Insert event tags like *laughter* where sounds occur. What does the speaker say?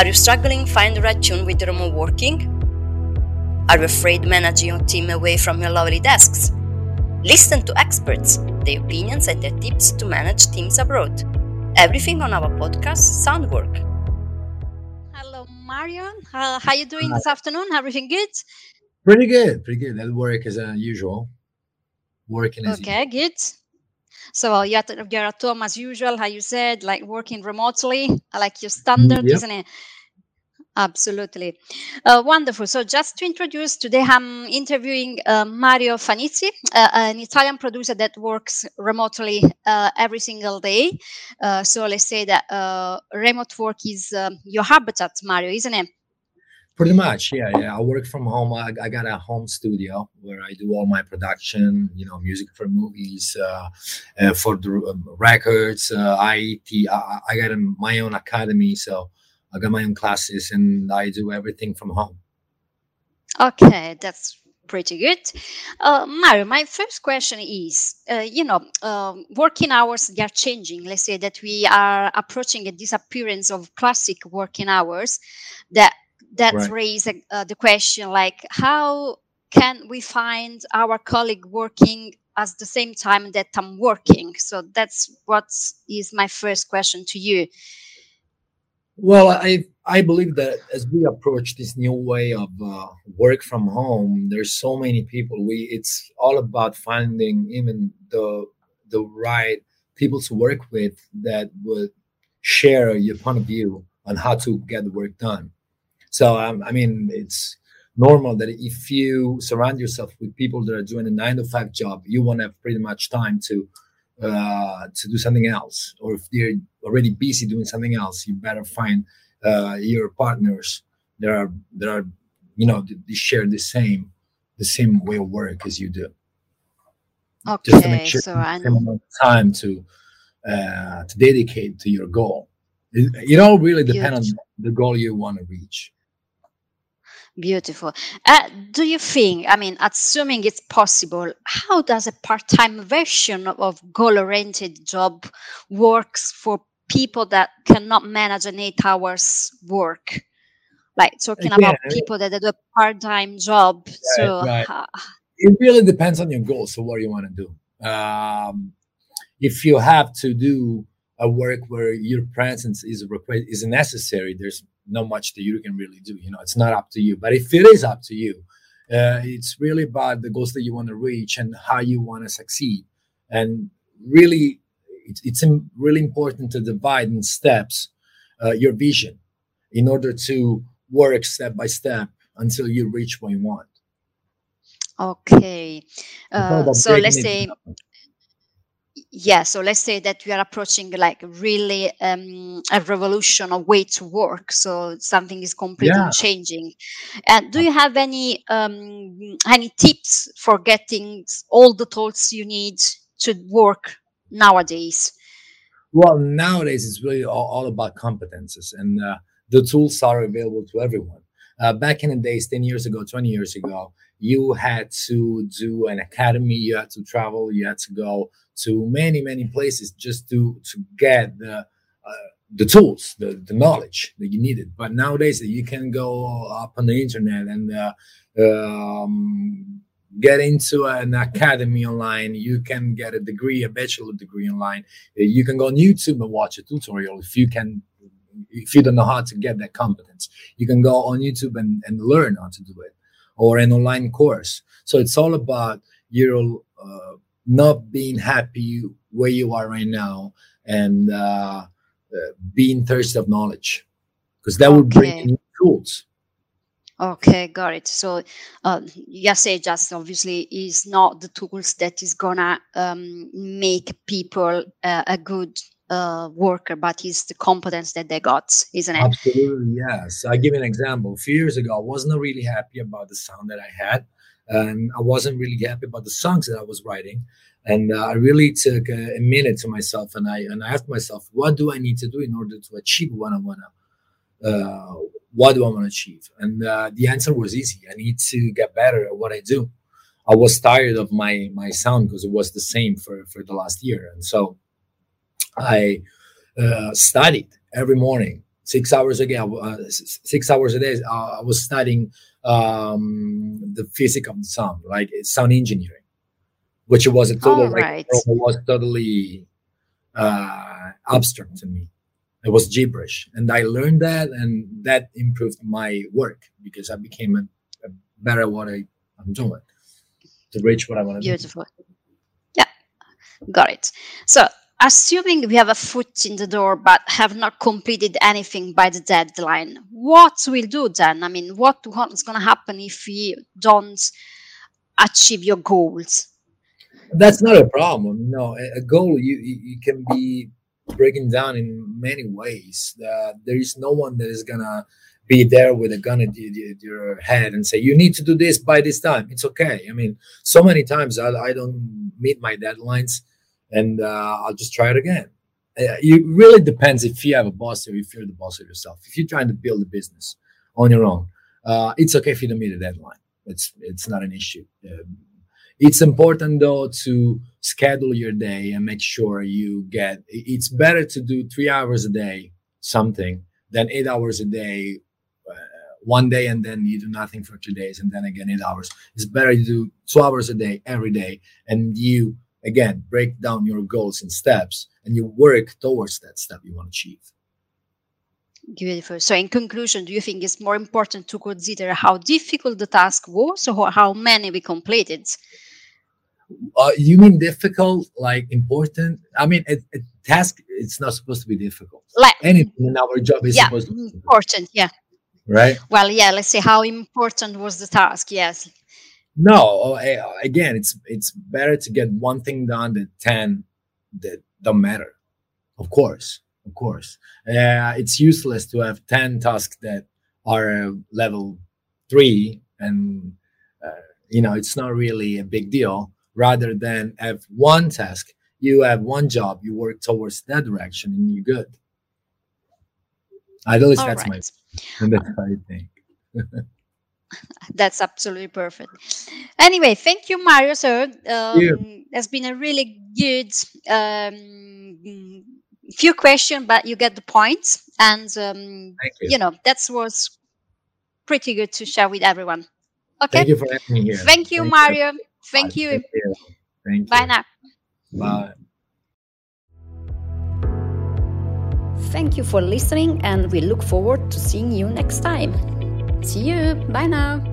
Are you struggling to find the right tune with remote working? Are you afraid managing your team away from your lovely desks? Listen to experts, their opinions and their tips to manage teams abroad. Everything on our podcast Soundwork. Hello, Marion. Uh, how are you doing Hi. this afternoon? Everything good? Pretty good. Pretty good. At work as usual. Working as Okay, usual. good. So you're at, you're at home as usual, how you said, like working remotely, like your standard, yep. isn't it? Absolutely. Uh, wonderful. So, just to introduce, today I'm interviewing uh, Mario Fanizzi, uh, an Italian producer that works remotely uh, every single day. Uh, so, let's say that uh, remote work is um, your habitat, Mario, isn't it? Pretty much, yeah, yeah. I work from home. I, I, got a home studio where I do all my production, you know, music for movies, for the um, records, IET. I, I got a, my own academy, so I got my own classes and I do everything from home. Okay, that's pretty good. Uh, Mario, my first question is, uh, you know, uh, working hours they are changing. Let's say that we are approaching a disappearance of classic working hours. That that right. raise uh, the question like, how can we find our colleague working at the same time that I'm working? So that's what is my first question to you. Well, I I believe that as we approach this new way of uh, work from home, there's so many people. We it's all about finding even the the right people to work with that would share your point of view on how to get the work done. So um, I mean, it's normal that if you surround yourself with people that are doing a nine to five job, you won't have pretty much time to uh, to do something else, or if they're already busy doing something else, you better find uh, your partners that are that are you know they share the same the same way of work as you do. Okay, Just to make sure so I'm... time to uh, to dedicate to your goal. It, it all really depends on the goal you want to reach. Beautiful. Uh, do you think, I mean, assuming it's possible, how does a part time version of goal oriented job works for people that cannot manage an eight hours work? Like talking Again, about people that do a part time job. Right, so, right. Uh, it really depends on your goals. So, what you want to do? Um, if you have to do a work where your presence is required is necessary, there's not much that you can really do. You know, it's not up to you. But if it is up to you, uh, it's really about the goals that you want to reach and how you want to succeed. And really, it's, it's really important to divide in steps uh, your vision in order to work step by step until you reach what you want. Okay. Uh, so let's say yeah so let's say that we are approaching like really um, a revolution of way to work so something is completely yeah. changing. And do you have any um, any tips for getting all the tools you need to work nowadays? Well nowadays it's really all, all about competences and uh, the tools are available to everyone. Uh, back in the days 10 years ago 20 years ago you had to do an academy you had to travel you had to go to many many places just to to get the uh, the tools the, the knowledge that you needed. But nowadays you can go up on the internet and uh, um, get into an academy online. You can get a degree a bachelor degree online. You can go on youtube and watch a tutorial if you can if you don't know how to get that competence. You can go on youtube and, and learn how to do it or an online course. So it's all about your uh, not being happy where you are right now and uh, uh, being thirsty of knowledge because that okay. will bring new tools okay got it. So uh, say just obviously is not the tools that is gonna um, make people uh, a good uh, worker, but it's the competence that they got, isn't it? Absolutely, yes. I give you an example. A few years ago, I wasn't really happy about the sound that I had and I wasn't really happy about the songs that I was writing. And uh, I really took a, a, minute to myself, and I and I asked myself, what do I need to do in order to achieve what I wanna? Uh, what do I want to achieve? And uh, the answer was easy. I need to get better at what I do. I was tired of my my sound because it was the same for for the last year, and so I uh, studied every morning six hours a day, uh, six hours a day. Uh, I was studying um, the physics of the sound, like sound engineering, which was a total right. was totally uh, abstract to me. It was gibberish, and I learned that, and that improved my work because I became a, a better at what I, am doing to reach what I want to do. Beautiful. Yeah, got it. So assuming we have a foot in the door but have not completed anything by the deadline what will do then? I mean what is going to happen if we don't achieve your goals? That's not a problem no. A goal you you can be breaking down in many ways. Uh, there is no one that is gonna be there with a gun at your head and say you need to do this by this time. It's okay. I mean so many times i, I don't meet my deadlines and uh, I'll just try it again. Uh, it really depends if you have a boss or if you're the boss of yourself. If you're trying to build a business on your own, uh, it's okay if you don't meet a deadline. It's it's not an issue. Um, it's important though to schedule your day and make sure you get. It's better to do three hours a day something than eight hours a day uh, one day and then you do nothing for two days and then again eight hours. It's better to do two hours a day every day and you again break down your goals in steps and you work towards that step you want to achieve. Beautiful. So in conclusion do you think it's more important to consider how difficult the task was or how many we completed? Uh, you mean difficult like important? I mean a, a, task it's not supposed to be difficult. Like anything in our job is yeah, supposed to be important yeah. Right? Well yeah let's say how important was the task yes no, again, it's it's better to get one thing done than ten that don't matter. Of course, of course, uh, it's useless to have ten tasks that are level three, and uh, you know it's not really a big deal. Rather than have one task, you have one job, you work towards that direction, and you're good. At least All that's right. my *laughs* that's how I think. *laughs* *laughs* That's absolutely perfect. Anyway, thank you, Mario. So um, it's been a really good um, few questions, but you get the points, and um, you. you. know that was pretty good to share with everyone. Okay. Thank you for having me here. Thank you, thank Mario. You. Thank, you. thank you. Thank you. Bye now. Bye. Thank you for listening, and we look forward to seeing you next time. See you. Bye now.